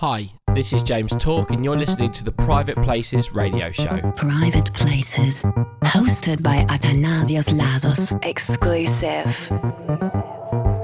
Hi, this is James Talk, and you're listening to the Private Places radio show. Private Places, hosted by Athanasios Lasos. Exclusive. Exclusive.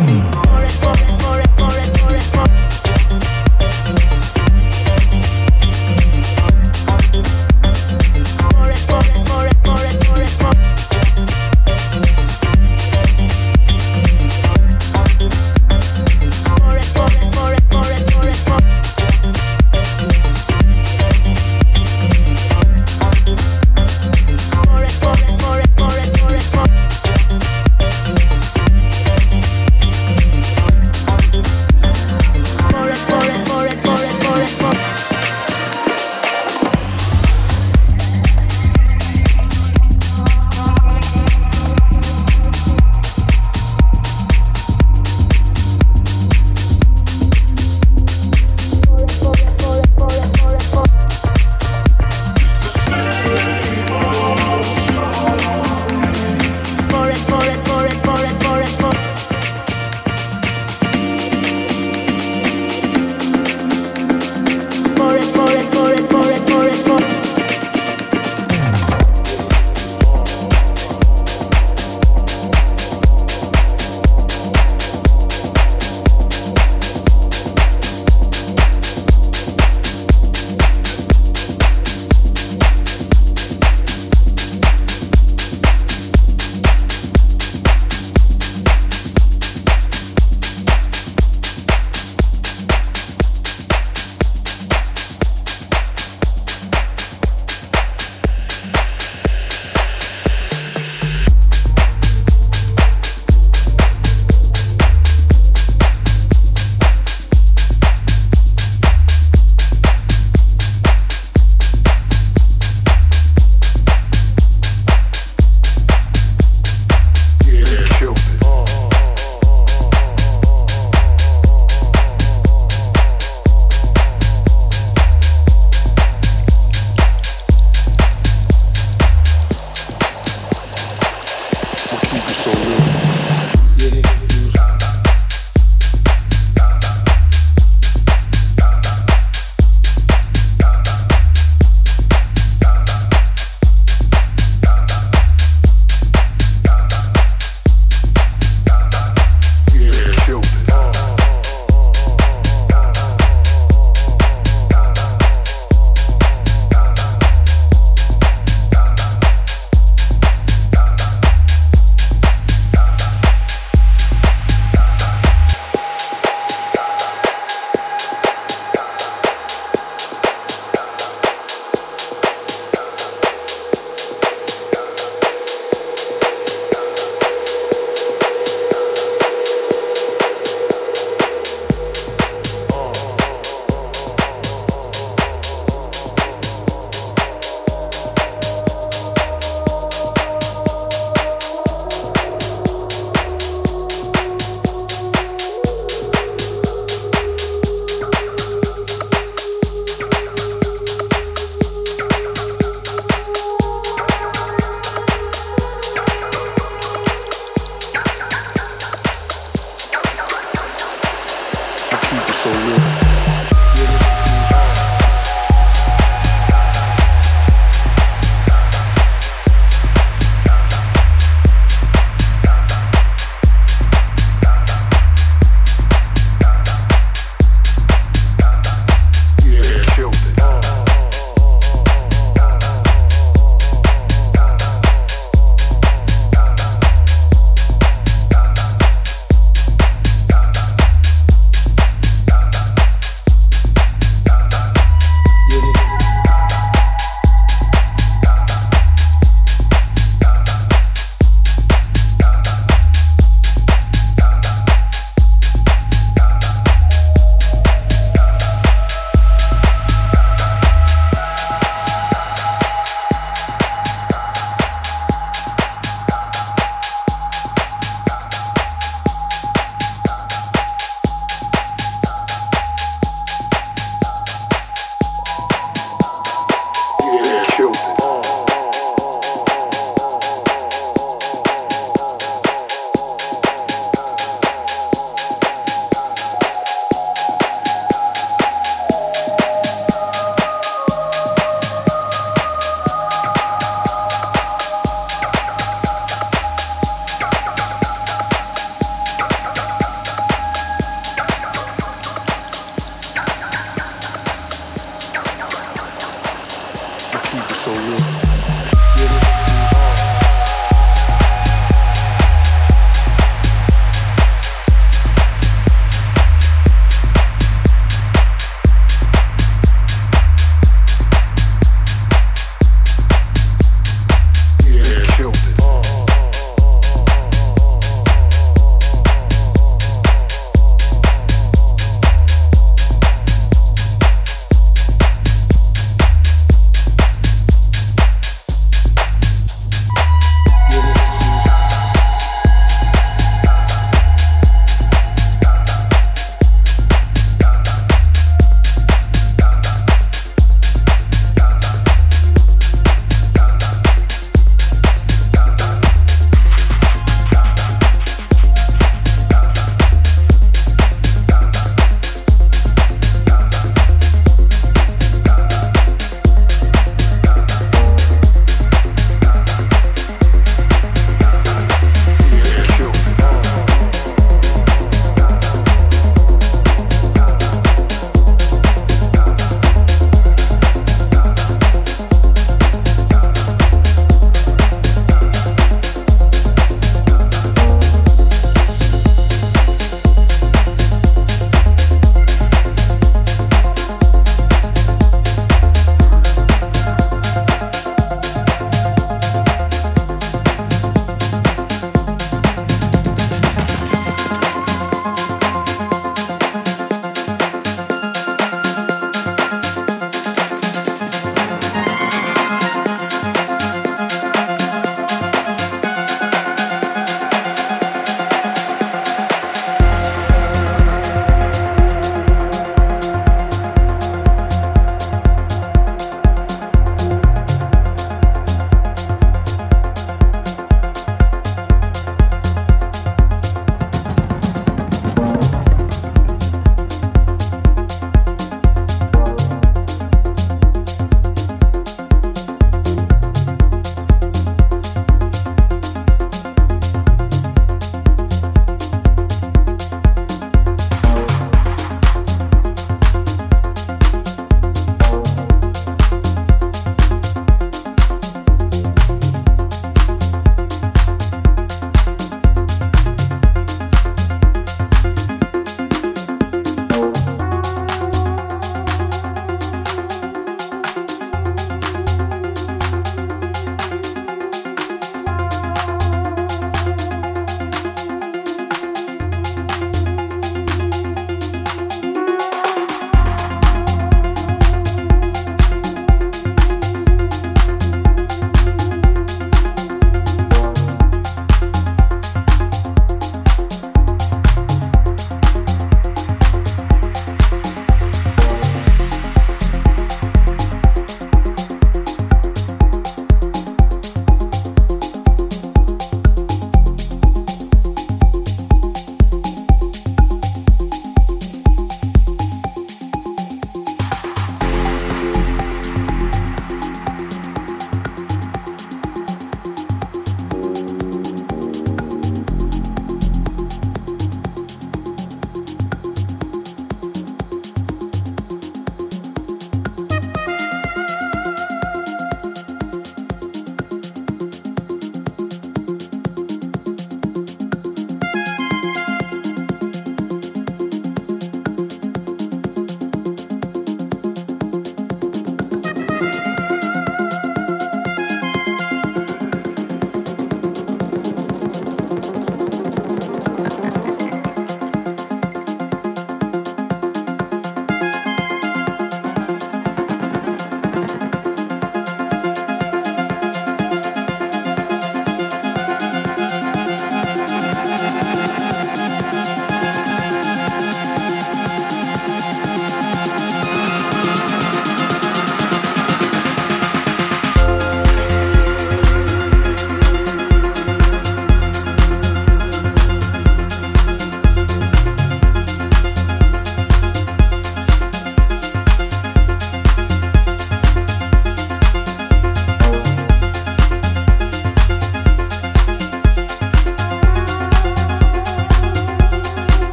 Tony.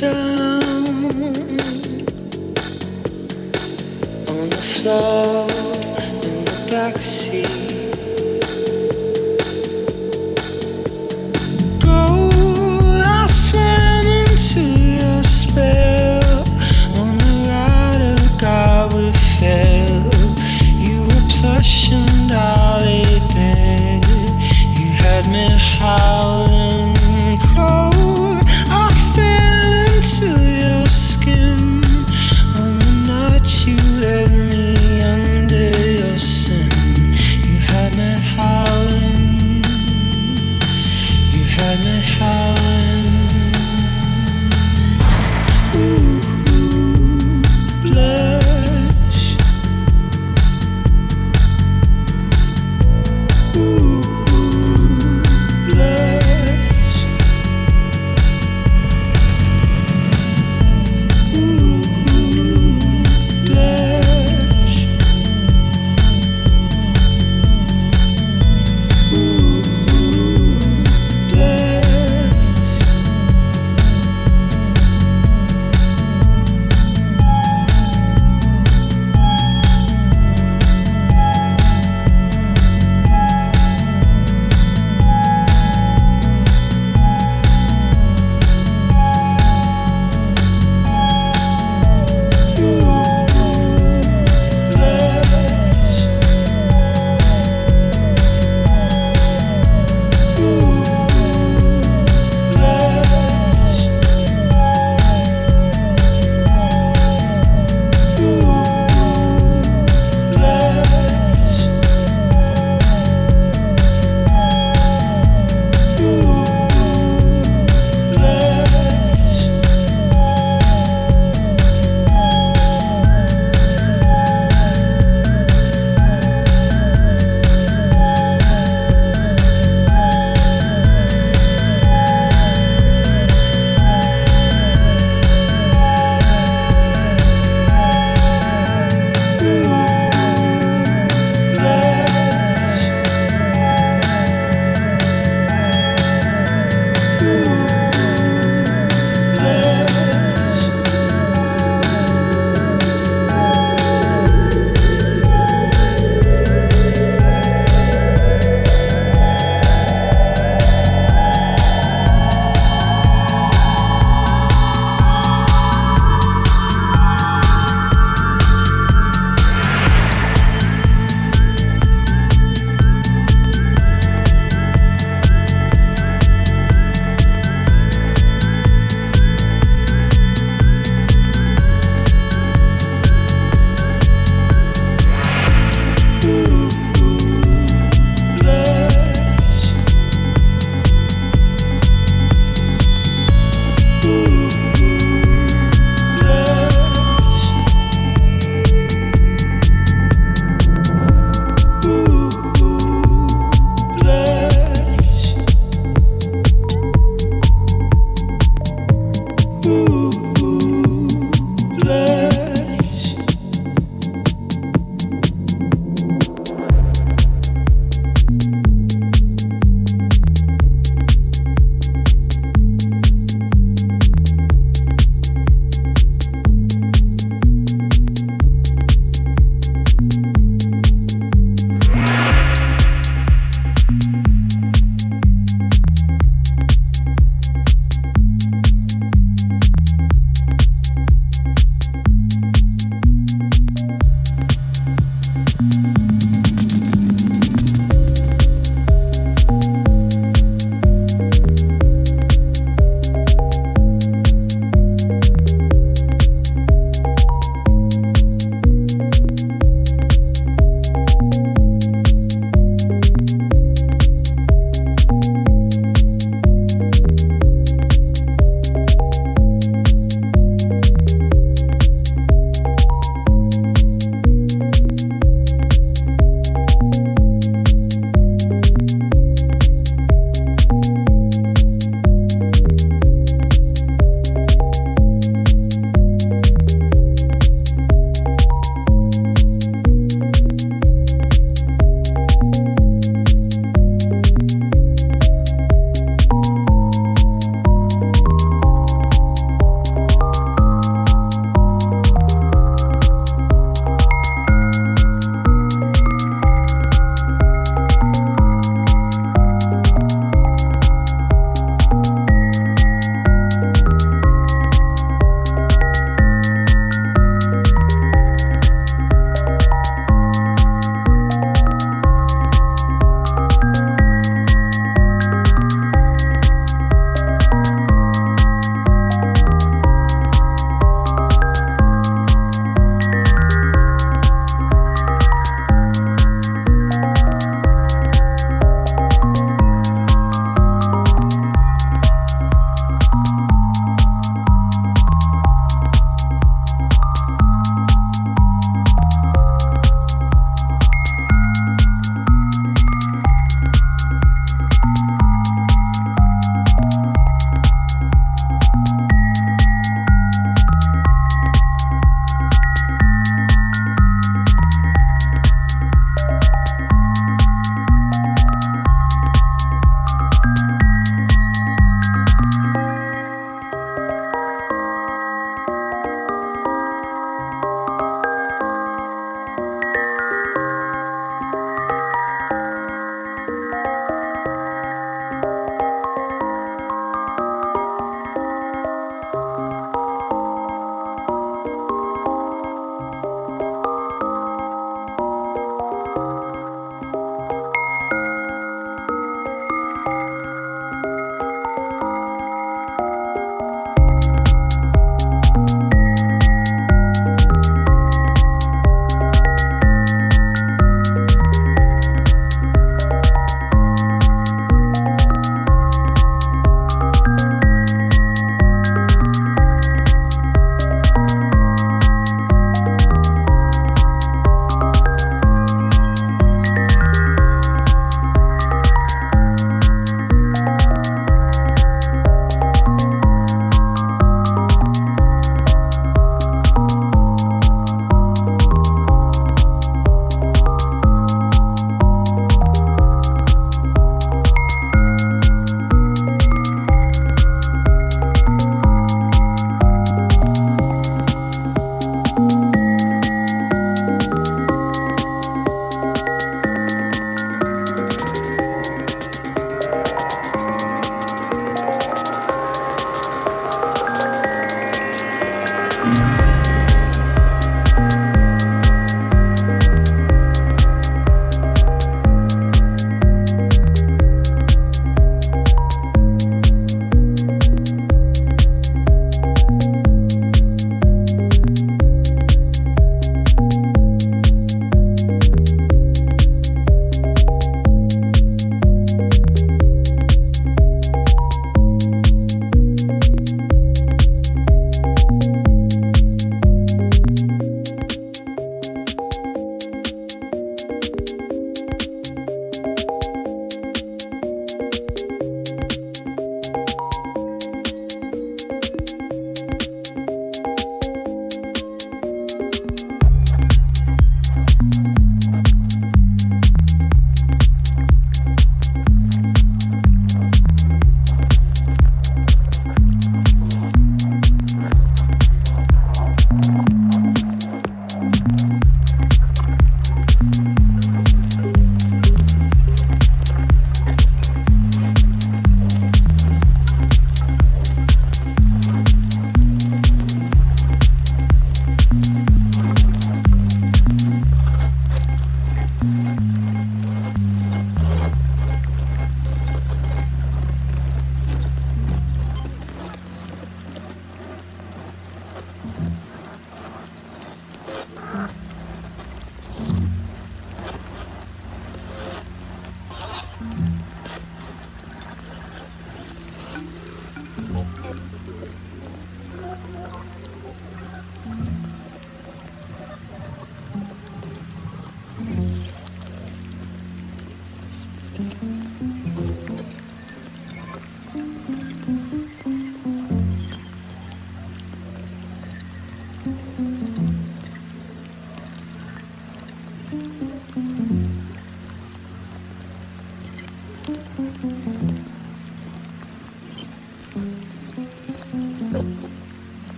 Love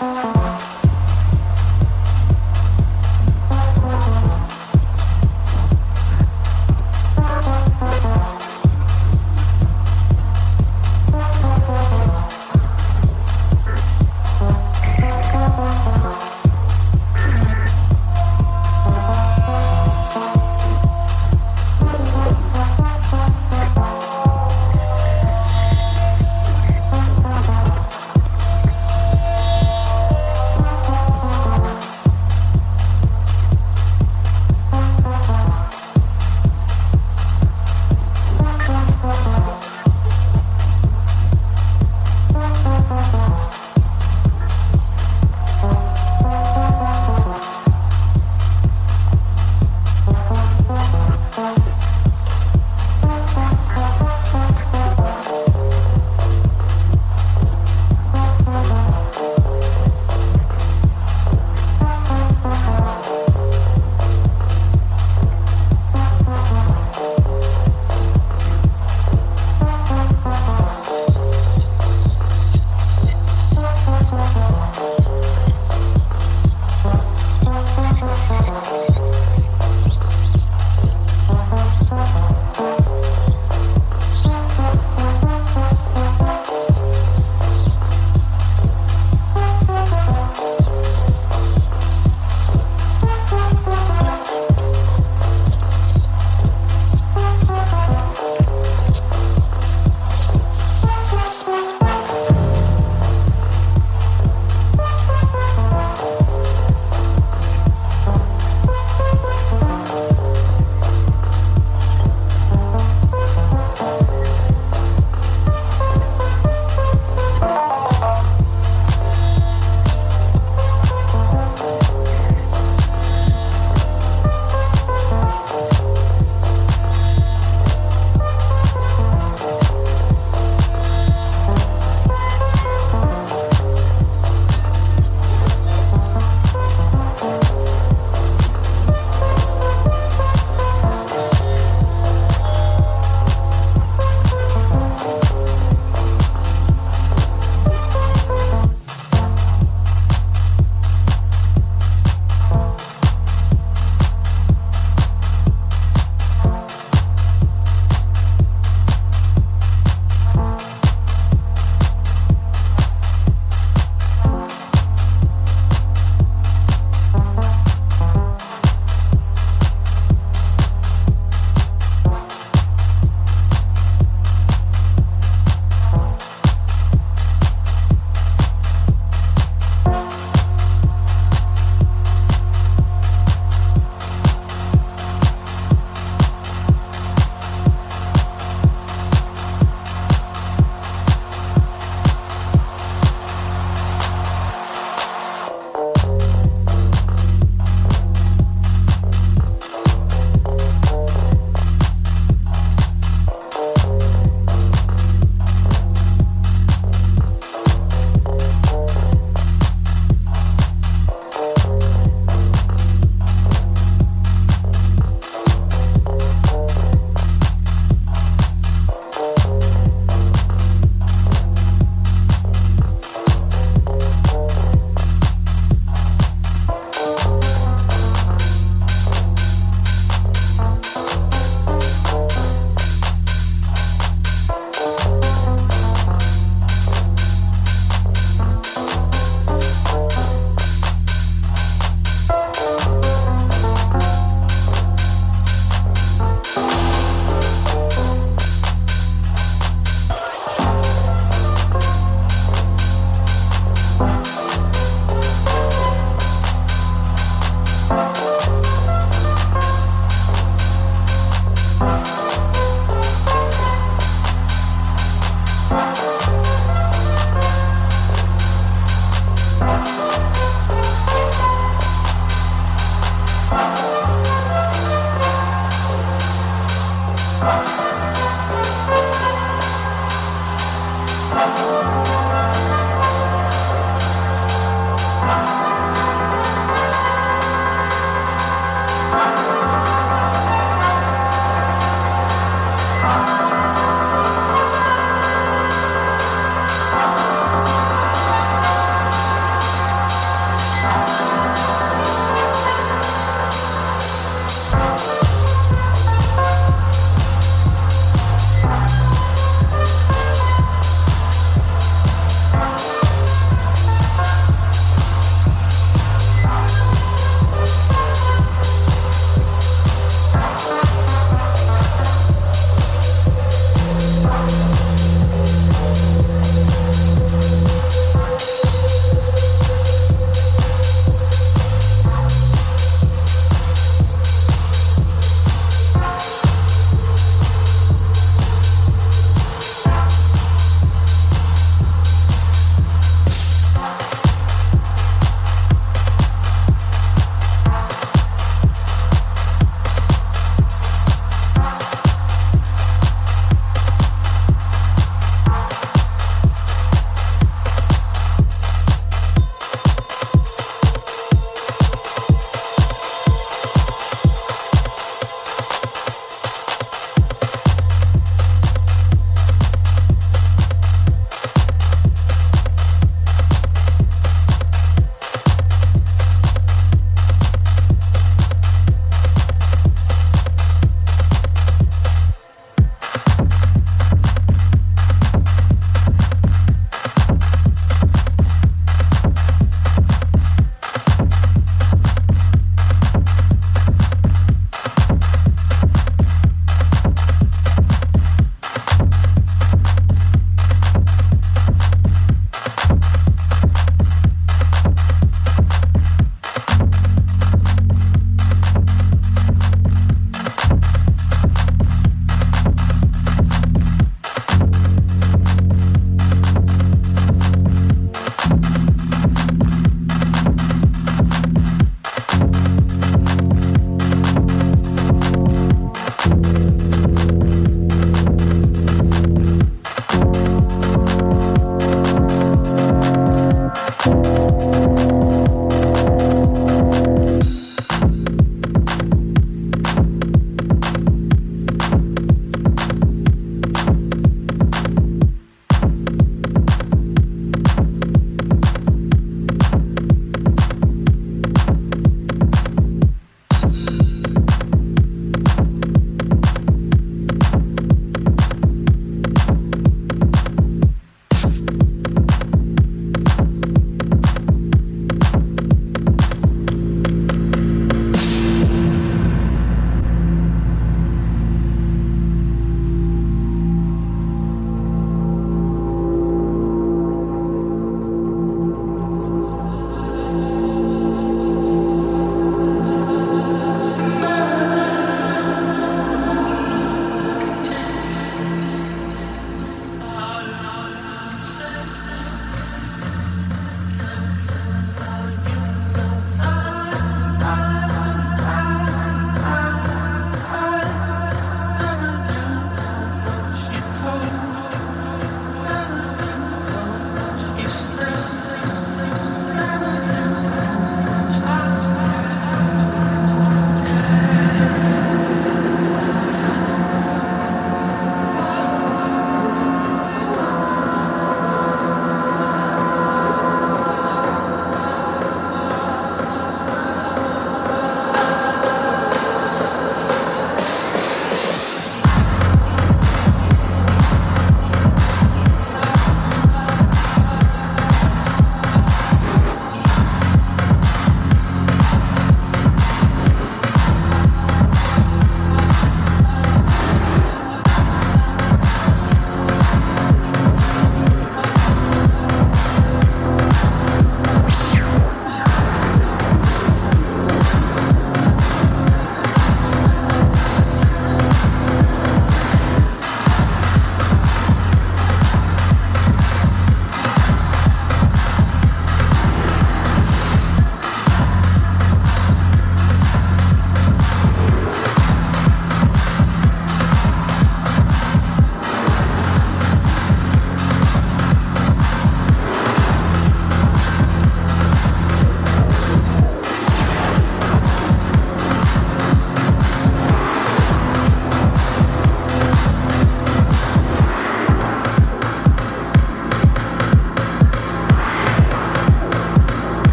Bye.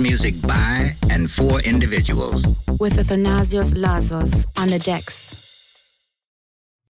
Music by and for individuals. With Athanasios Lasos on the decks.